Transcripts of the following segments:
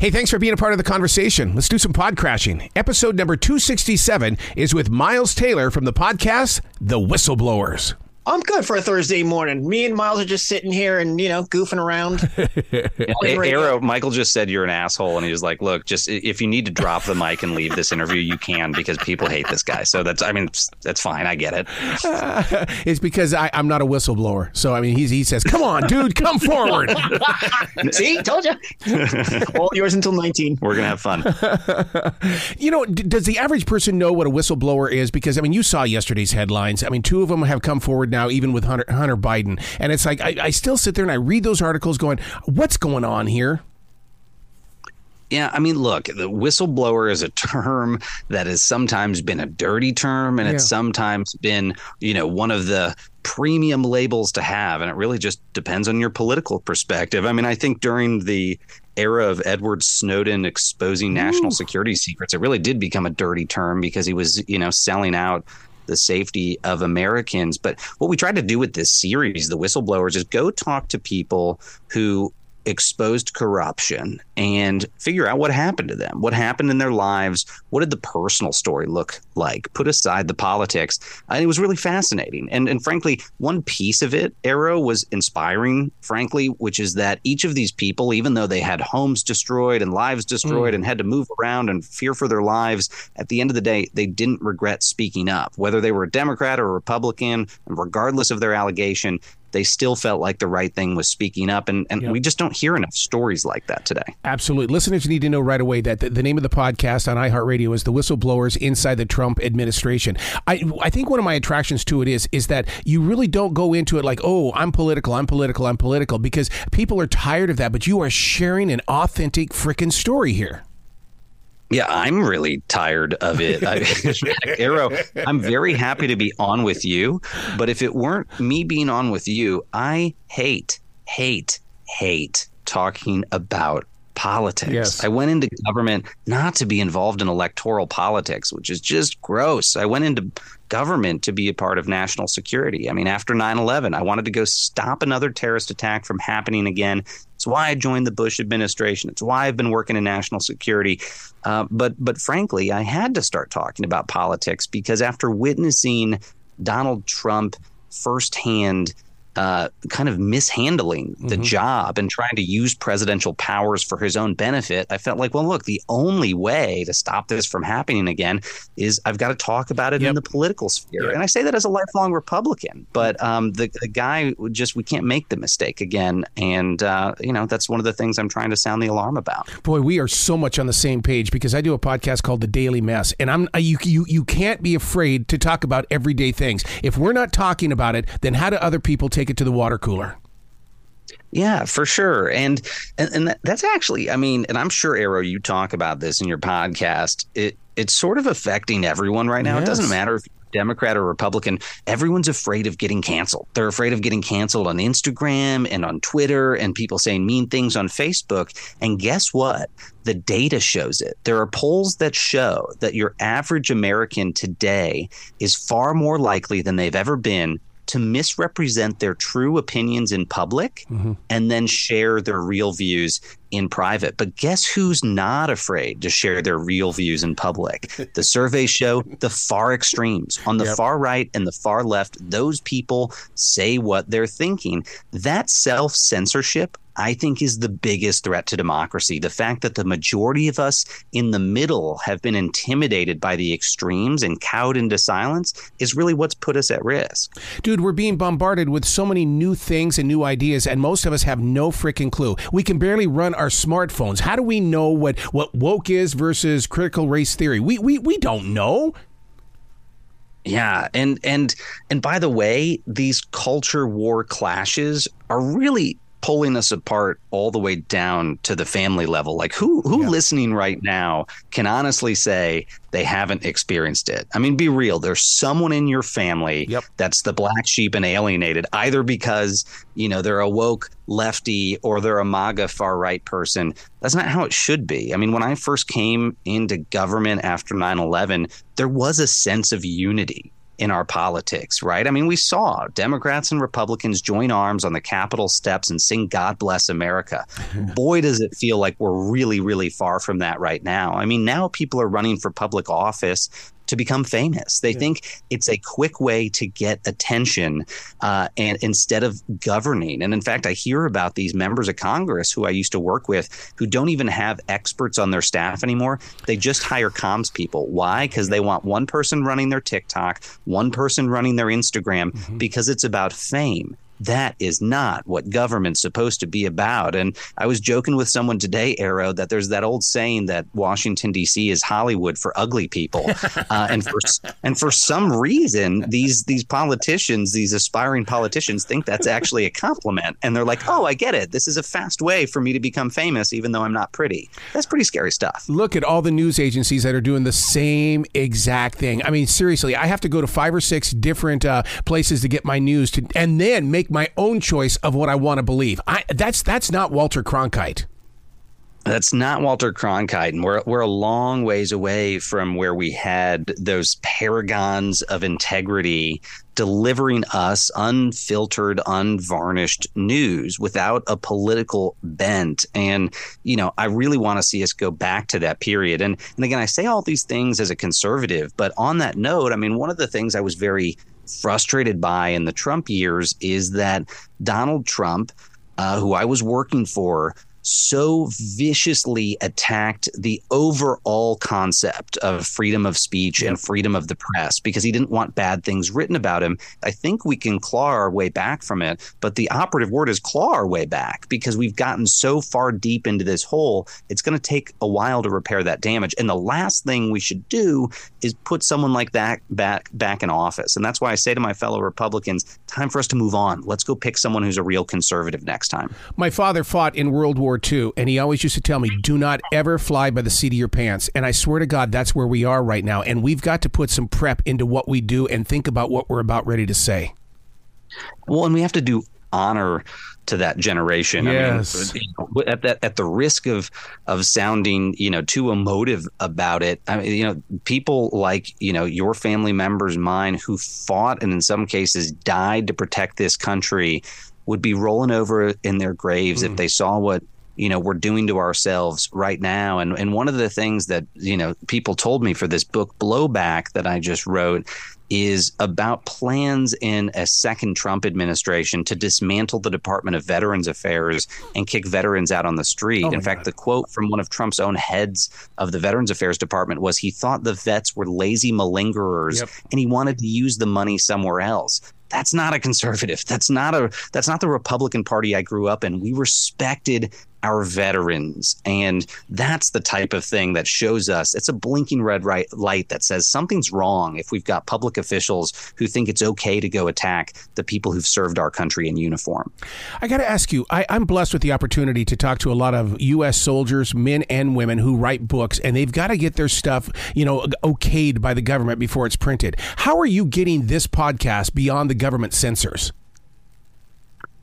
Hey, thanks for being a part of the conversation. Let's do some pod crashing. Episode number 267 is with Miles Taylor from the podcast The Whistleblowers. I'm good for a Thursday morning. Me and Miles are just sitting here and you know goofing around. Arroe, Michael just said you're an asshole, and he was like, "Look, just if you need to drop the mic and leave this interview, you can because people hate this guy." So that's, I mean, that's fine. I get it. Uh, it's because I, am not a whistleblower. So I mean, he's, he says, "Come on, dude, come forward." See, told you. All yours until 19. We're gonna have fun. you know, d- does the average person know what a whistleblower is? Because I mean, you saw yesterday's headlines. I mean, two of them have come forward now now, even with Hunter, Hunter Biden. And it's like, I, I still sit there and I read those articles going, what's going on here? Yeah, I mean, look, the whistleblower is a term that has sometimes been a dirty term and yeah. it's sometimes been, you know, one of the premium labels to have. And it really just depends on your political perspective. I mean, I think during the era of Edward Snowden exposing Ooh. national security secrets, it really did become a dirty term because he was, you know, selling out the safety of Americans. But what we try to do with this series, The Whistleblowers, is go talk to people who exposed corruption and figure out what happened to them, what happened in their lives, what did the personal story look like, put aside the politics. And it was really fascinating. And, and frankly, one piece of it, Arroe, was inspiring, frankly, which is that each of these people, even though they had homes destroyed and lives destroyed mm. and had to move around and fear for their lives, at the end of the day, they didn't regret speaking up, whether they were a Democrat or a Republican, and regardless of their allegation, they still felt like the right thing was speaking up. And, and yep. we just don't hear enough stories like that today. Absolutely. Listeners need to know right away that the, the name of the podcast on iHeartRadio is The Whistleblowers Inside the Trump Administration. I, I think one of my attractions to it is, is that you really don't go into it like, oh, I'm political, I'm political, I'm political, because people are tired of that, but you are sharing an authentic freaking story here. Yeah, I'm really tired of it. I, Arroe, I'm very happy to be on with you, but if it weren't me being on with you, I hate, hate, hate talking about politics. Yes. I went into government not to be involved in electoral politics, which is just gross. I went into government to be a part of national security. I mean, after 9 11, I wanted to go stop another terrorist attack from happening again. Why I joined the Bush administration. It's why I've been working in national security. Uh, but, but frankly, I had to start talking about politics because after witnessing Donald Trump firsthand uh, kind of mishandling the mm-hmm. job and trying to use presidential powers for his own benefit, I felt like, well, look, the only way to stop this from happening again is I've got to talk about it yep. in the political sphere. Yep. And I say that as a lifelong Republican, but um, the, the guy just, we can't make the mistake again. And, uh, you know, that's one of the things I'm trying to sound the alarm about. Boy, we are so much on the same page because I do a podcast called The Daily Mess, and I'm you you you can't be afraid to talk about everyday things. If we're not talking about it, then how do other people take take it to the water cooler. Yeah, for sure. And and, and that's actually, I mean, and I'm sure Arroe, you talk about this in your podcast. It it's sort of affecting everyone right now. Yes. It doesn't matter if you're Democrat or Republican, everyone's afraid of getting canceled. They're afraid of getting canceled on Instagram and on Twitter and people saying mean things on Facebook. And guess what? The data shows it. There are polls that show that your average American today is far more likely than they've ever been to misrepresent their true opinions in public mm-hmm. and then share their real views in private. But guess who's not afraid to share their real views in public? The surveys show the far extremes. On the yep. far right and the far left, those people say what they're thinking. That self censorship I think is the biggest threat to democracy. The fact that the majority of us in the middle have been intimidated by the extremes and cowed into silence is really what's put us at risk. Dude, we're being bombarded with so many new things and new ideas, and most of us have no freaking clue. We can barely run our smartphones. How do we know what, what woke is versus critical race theory? We, we, we don't know. Yeah, and and and by the way, these culture war clashes are really pulling us apart all the way down to the family level. Like who who yeah. listening right now can honestly say they haven't experienced it? I mean, be real. There's someone in your family yep. that's the black sheep and alienated, either because you know they're a woke lefty or they're a MAGA far right person. That's not how it should be. I mean, when I first came into government after 9/11, there was a sense of unity in our politics, right? I mean, we saw Democrats and Republicans join arms on the Capitol steps and sing God Bless America. Boy, does it feel like we're really, really far from that right now. I mean, now people are running for public office to become famous. They yeah. think it's a quick way to get attention uh, and instead of governing. And in fact, I hear about these members of Congress who I used to work with who don't even have experts on their staff anymore. They just hire comms people. Why? Because they want one person running their TikTok, one person running their Instagram, mm-hmm. because it's about fame that is not what government's supposed to be about. And I was joking with someone today, Arroe, that there's that old saying that Washington D.C. is Hollywood for ugly people, uh, and for and for some reason, these these politicians, these aspiring politicians, think that's actually a compliment, and they're like, "Oh, I get it. This is a fast way for me to become famous, even though I'm not pretty." That's pretty scary stuff. Look at all the news agencies that are doing the same exact thing. I mean, seriously, I have to go to five or six different uh, places to get my news, to, and then make make my own choice of what I want to believe. I, that's that's not Walter Cronkite. That's not Walter Cronkite, and we're we're a long ways away from where we had those paragons of integrity delivering us unfiltered, unvarnished news without a political bent. And you know, I really want to see us go back to that period. And and again, I say all these things as a conservative, but on that note, I mean, one of the things I was very frustrated by in the Trump years is that Donald Trump, uh, who I was working for, so viciously attacked the overall concept of freedom of speech and freedom of the press because he didn't want bad things written about him. I think we can claw our way back from it, but the operative word is claw our way back because we've gotten so far deep into this hole. It's going to take a while to repair that damage. And the last thing we should do is put someone like that back back in office. And that's why I say to my fellow Republicans, time for us to move on. Let's go pick someone who's a real conservative next time. My father fought in World War II, and he always used to tell me, "Do not ever fly by the seat of your pants." And I swear to God, that's where we are right now. And we've got to put some prep into what we do and think about what we're about ready to say. Well, and we have to do honor to that generation. Yes. I mean, at that at the risk of of sounding you know too emotive about it. I mean, you know, people like you know your family members, mine, who fought and in some cases died to protect this country, would be rolling over in their graves mm. if they saw what you know we're doing to ourselves right now and and one of the things that you know people told me for this book blowback that I just wrote is about plans in a second Trump administration to dismantle the Department of Veterans Affairs and kick veterans out on the street. Oh in fact, God. the quote from one of Trump's own heads of the Veterans Affairs Department was he thought the vets were lazy malingerers yep. and he wanted to use the money somewhere else that's not a conservative. That's not a that's not the Republican Party I grew up in. We respected our veterans. And that's the type of thing that shows us it's a blinking red right, light that says something's wrong if we've got public officials who think it's okay to go attack the people who've served our country in uniform. I got to ask you, I, I'm blessed with the opportunity to talk to a lot of U.S. soldiers, men and women, who write books, and they've got to get their stuff, you know, okayed by the government before it's printed. How are you getting this podcast beyond the government censors?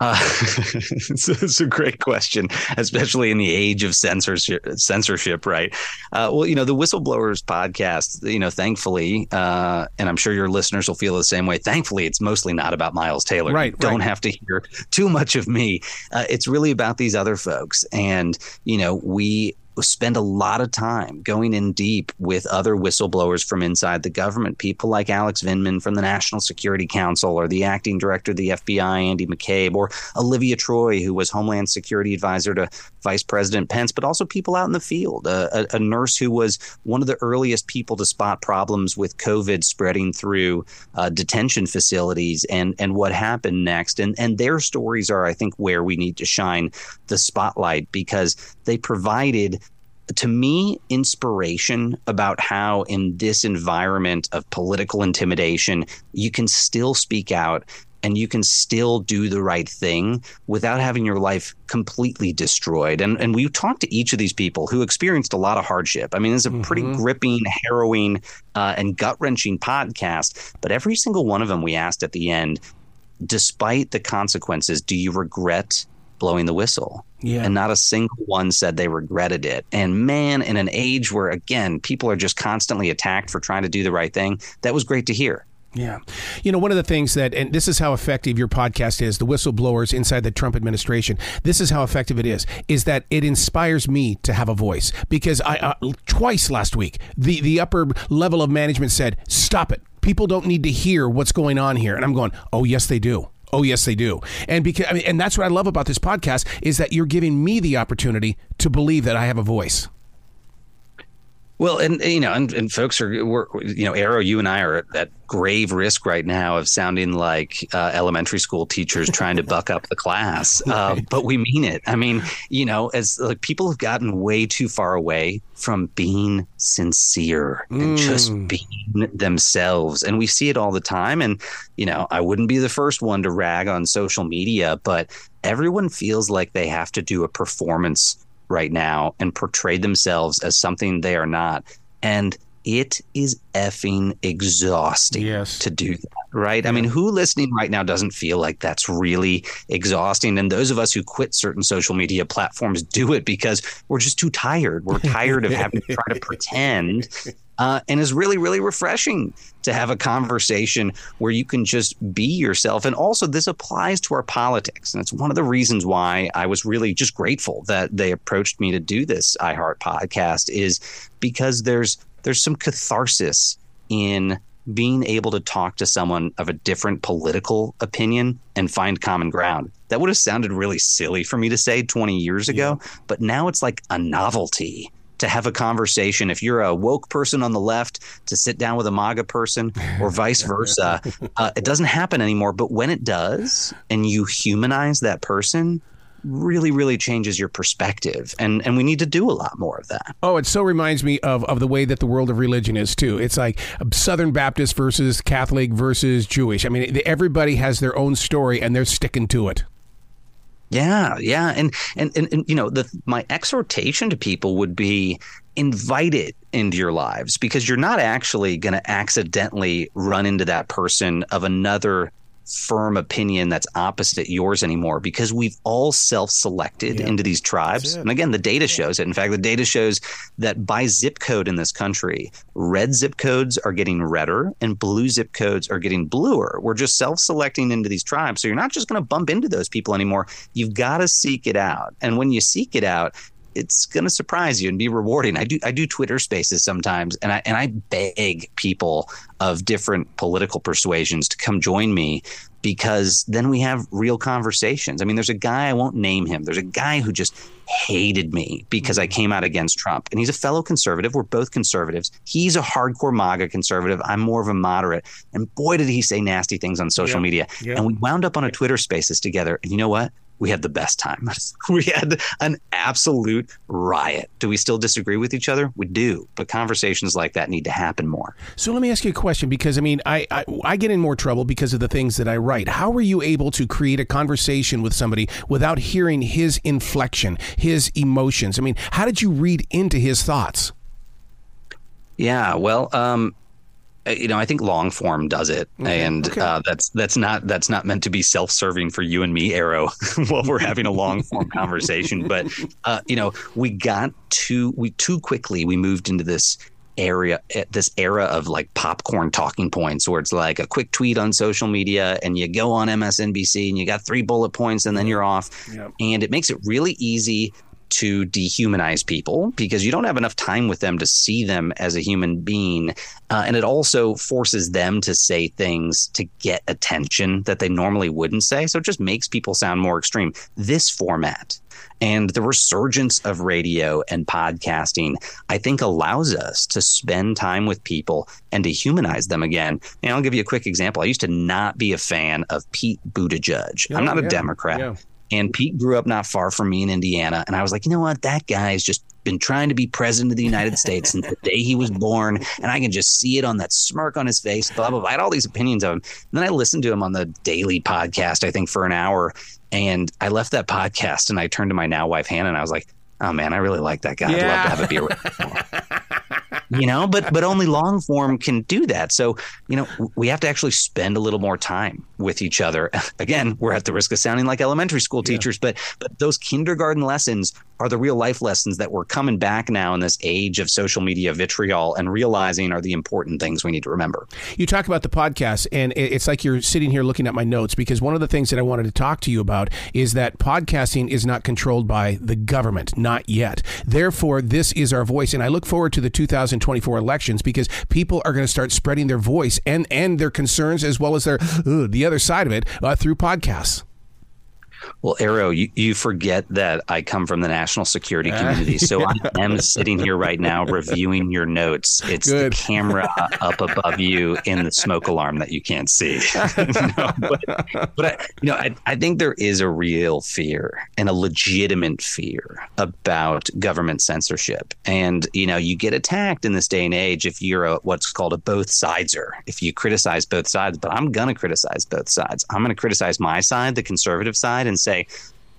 Uh, it's, it's, a great question, especially in the age of censorship. Censorship, right? Uh, well, you know, the Whistleblowers podcast. You know, thankfully, uh, and I'm sure your listeners will feel the same way. Thankfully, it's mostly not about Miles Taylor. Right. You don't right. have to hear too much of me. Uh, it's really about these other folks, and you know, we spend a lot of time going in deep with other whistleblowers from inside the government, people like Alex Vindman from the National Security Council or the acting director of the FBI, Andy McCabe, or Olivia Troy, who was Homeland Security advisor to Vice President Pence, but also people out in the field. a, a, nurse who was one of the earliest people to spot problems with COVID spreading through uh, detention facilities and, and what happened next. And, and their stories are, I think, where we need to shine the spotlight because they provided to me, inspiration about how, in this environment of political intimidation, you can still speak out and you can still do the right thing without having your life completely destroyed. And and we talked to each of these people who experienced a lot of hardship. I mean, it's a pretty mm-hmm. gripping, harrowing, uh, and gut wrenching podcast. But every single one of them, we asked at the end, despite the consequences, do you regret blowing the whistle? Yeah. And not a single one said they regretted it. And man, in an age where, again, people are just constantly attacked for trying to do the right thing, that was great to hear. Yeah. You know, one of the things that, and this is how effective your podcast is, the whistleblowers inside the Trump administration, this is how effective it is, is that it inspires me to have a voice. Because I, uh, twice last week, the, the upper level of management said, stop it. People don't need to hear what's going on here. And I'm going, oh, yes, they do. Oh yes, they do, and because I mean, and that's what I love about this podcast is that you're giving me the opportunity to believe that I have a voice. Well, and you know, and, and folks are, you know, Arroe, you and I are at grave risk right now of sounding like uh, elementary school teachers trying to buck up the class, uh, but we mean it. I mean, you know, as like people have gotten way too far away from being sincere mm. and just mm. being themselves, and we see it all the time. And you know, I wouldn't be the first one to rag on social media, but everyone feels like they have to do a performance right now and portray themselves as something they are not. And it is effing exhausting yes. to do that, right? Yeah. I mean, who listening right now doesn't feel like that's really exhausting? And those of us who quit certain social media platforms do it because we're just too tired. We're tired of having to try to pretend uh, and is really, really refreshing to have a conversation where you can just be yourself. And also, this applies to our politics. And it's one of the reasons why I was really just grateful that they approached me to do this iHeart podcast, is because there's there's some catharsis in being able to talk to someone of a different political opinion and find common ground. That would have sounded really silly for me to say 20 years ago, yeah. but now it's like a novelty to have a conversation. If you're a woke person on the left, to sit down with a MAGA person, or vice versa, uh, it doesn't happen anymore. But when it does, and you humanize that person, really really changes your perspective. And and we need to do a lot more of that. Oh it so reminds me of of the way that the world of religion is too. It's like southern baptist versus catholic versus jewish. I mean everybody has their own story and they're sticking to it yeah, yeah, and, and and and you know, the my exhortation to people would be invite it into your lives because you're not actually going to accidentally run into that person of another firm opinion that's opposite yours anymore because we've all self-selected into these tribes. And again, the data shows it. In fact, the data shows that by zip code in this country, red zip codes are getting redder and blue zip codes are getting bluer. We're just self-selecting into these tribes. So you're not just going to bump into those people anymore. You've got to seek it out. And when you seek it out, it's going to surprise you and be rewarding. I do I do Twitter Spaces sometimes, and I and I beg people of different political persuasions to come join me because then we have real conversations. I mean, there's a guy I won't name him. There's a guy who just hated me because I mm-hmm. came out against Trump, and he's a fellow conservative. We're both conservatives. He's a hardcore MAGA conservative. I'm more of a moderate. And boy, did he say nasty things on social media. And we wound up on a Twitter Spaces together. And you know what? We had the best time. we had an absolute riot. Do we still disagree with each other? We do, but conversations like that need to happen more. So let me ask you a question because I mean, I, I, I get in more trouble because of the things that I write. How were you able to create a conversation with somebody without hearing his inflection, his emotions? I mean, how did you read into his thoughts? Yeah, well, um, you know, I think long form does it, okay. and okay. Uh, that's that's not that's not meant to be self serving for you and me, Arroe, while we're having a long form conversation. But uh, you know, we got too we too quickly we moved into this area eh, this era of like popcorn talking points where it's like a quick tweet on social media and you go on MSNBC and you got three bullet points and then you're off yep. and it makes it really easy to dehumanize people because you don't have enough time with them to see them as a human being. Uh, and it also forces them to say things to get attention that they normally wouldn't say. So it just makes people sound more extreme. This format and the resurgence of radio and podcasting, I think, allows us to spend time with people and to humanize them again. And I'll give you a quick example. I used to not be a fan of Pete Buttigieg. I'm not a Democrat. Yeah. And Pete grew up not far from me in Indiana. And I was like, you know what? That guy has just been trying to be president of the United States since the day he was born. And I can just see it on that smirk on his face, blah, blah, blah. I had all these opinions of him. And then I listened to him on the daily podcast, I think, for an hour. And I left that podcast and I turned to my now wife, Hannah, and I was like, oh man, I really like that guy. Yeah. I'd love to have a beer with him. you know, but but only long form can do that. So, you know, we have to actually spend a little more time with each other. Again, we're at the risk of sounding like elementary school teachers, yeah. but but those kindergarten lessons are the real life lessons that we're coming back now in this age of social media vitriol and realizing are the important things we need to remember. You talk about the podcast, and it's like you're sitting here looking at my notes because one of the things that I wanted to talk to you about is that podcasting is not controlled by the government, not yet. Therefore, this is our voice, and I look forward to the 2024 elections because people are going to start spreading their voice and and their concerns as well as their the other side of it uh, through podcasts. Well, Arroe, you, you forget that I come from the national security community. So I am sitting here right now reviewing your notes. It's Good. the camera up above you in the smoke alarm that you can't see. no, but, but I, you know, I, I think there is a real fear and a legitimate fear about government censorship. And, you know, you get attacked in this day and age if you're a, what's called a both sideser, if you criticize both sides. But I'm going to criticize both sides. I'm going to criticize my side, the conservative side, and say,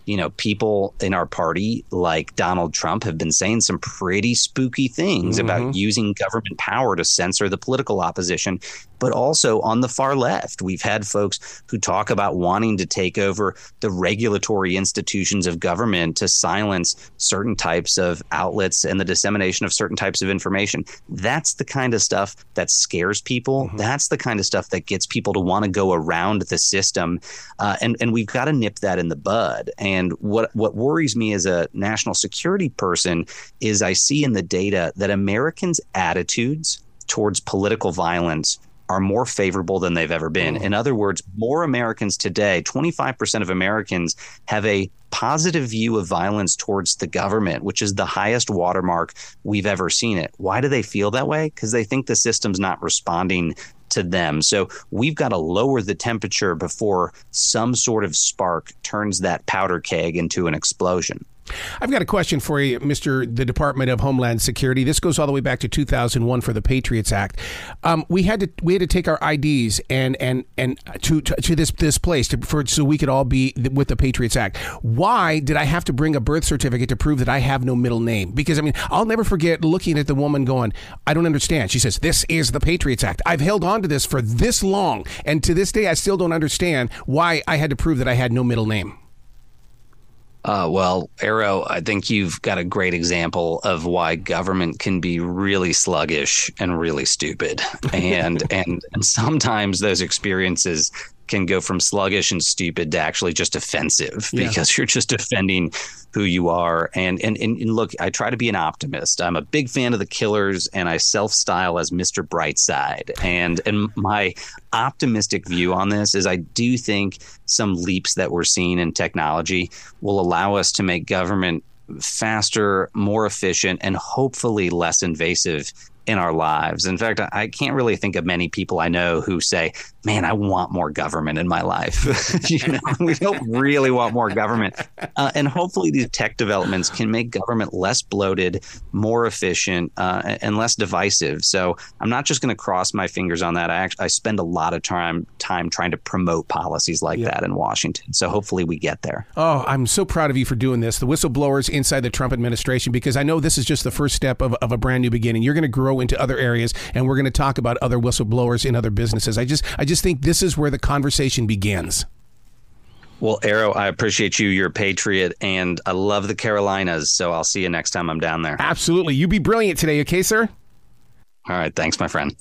you know, people in our party, like Donald Trump, have been saying some pretty spooky things mm-hmm. about using government power to censor the political opposition but also on the far left. We've had folks who talk about wanting to take over the regulatory institutions of government to silence certain types of outlets and the dissemination of certain types of information. That's the kind of stuff that scares people. Mm-hmm. That's the kind of stuff that gets people to want to go around the system. Uh, and, and we've got to nip that in the bud. And what, what worries me as a national security person is I see in the data that Americans' attitudes towards political violence are more favorable than they've ever been. Mm. In other words, more Americans today, 25% of Americans have a positive view of violence towards the government, which is the highest watermark we've ever seen it. Why do they feel that way? Because they think the system's not responding to them. So we've got to lower the temperature before some sort of spark turns that powder keg into an explosion. I've got a question for you, Mr. the Department of Homeland Security. This goes all the way back to 2001 for the Patriots Act. Um, we had to we had to take our IDs and and and to to, to this this place to, for so we could all be with the Patriots Act. Why did I have to bring a birth certificate to prove that I have no middle name? Because I mean, I'll never forget looking at the woman going, "I don't understand." She says, "This is the Patriots Act. I've held on to this for this long, and to this day, I still don't understand why I had to prove that I had no middle name." Uh, well, Arroe, I think you've got a great example of why government can be really sluggish and really stupid, and and and sometimes those experiences can go from sluggish and stupid to actually just offensive yeah. because you're just defending who you are. And, and and look, I try to be an optimist. I'm a big fan of the Killers, and I self style as Mr. Brightside. And and my optimistic view on this is I do think some leaps that we're seeing in technology will allow us to make government faster, more efficient, and hopefully less invasive in our lives. In fact, I can't really think of many people I know who say, "Man, I want more government in my life." you know, we don't really want more government, uh, and hopefully these tech developments can make government less bloated, more efficient, uh, and less divisive. So I'm not just going to cross my fingers on that. I actually I spend a lot of time time trying to promote policies like yeah. that in Washington. So hopefully we get there. Oh, I'm so proud of you for doing this. The whistleblowers inside the Trump administration, because I know this is just the first step of, of a brand new beginning. You're going to grow into other areas, and we're going to talk about other whistleblowers in other businesses. I just, I just think this is where the conversation begins. Well, Arroe, I appreciate you. You're a patriot, and I love the Carolinas. So I'll see you next time I'm down there. Absolutely. You be brilliant today, okay, sir? All right. Thanks, my friend.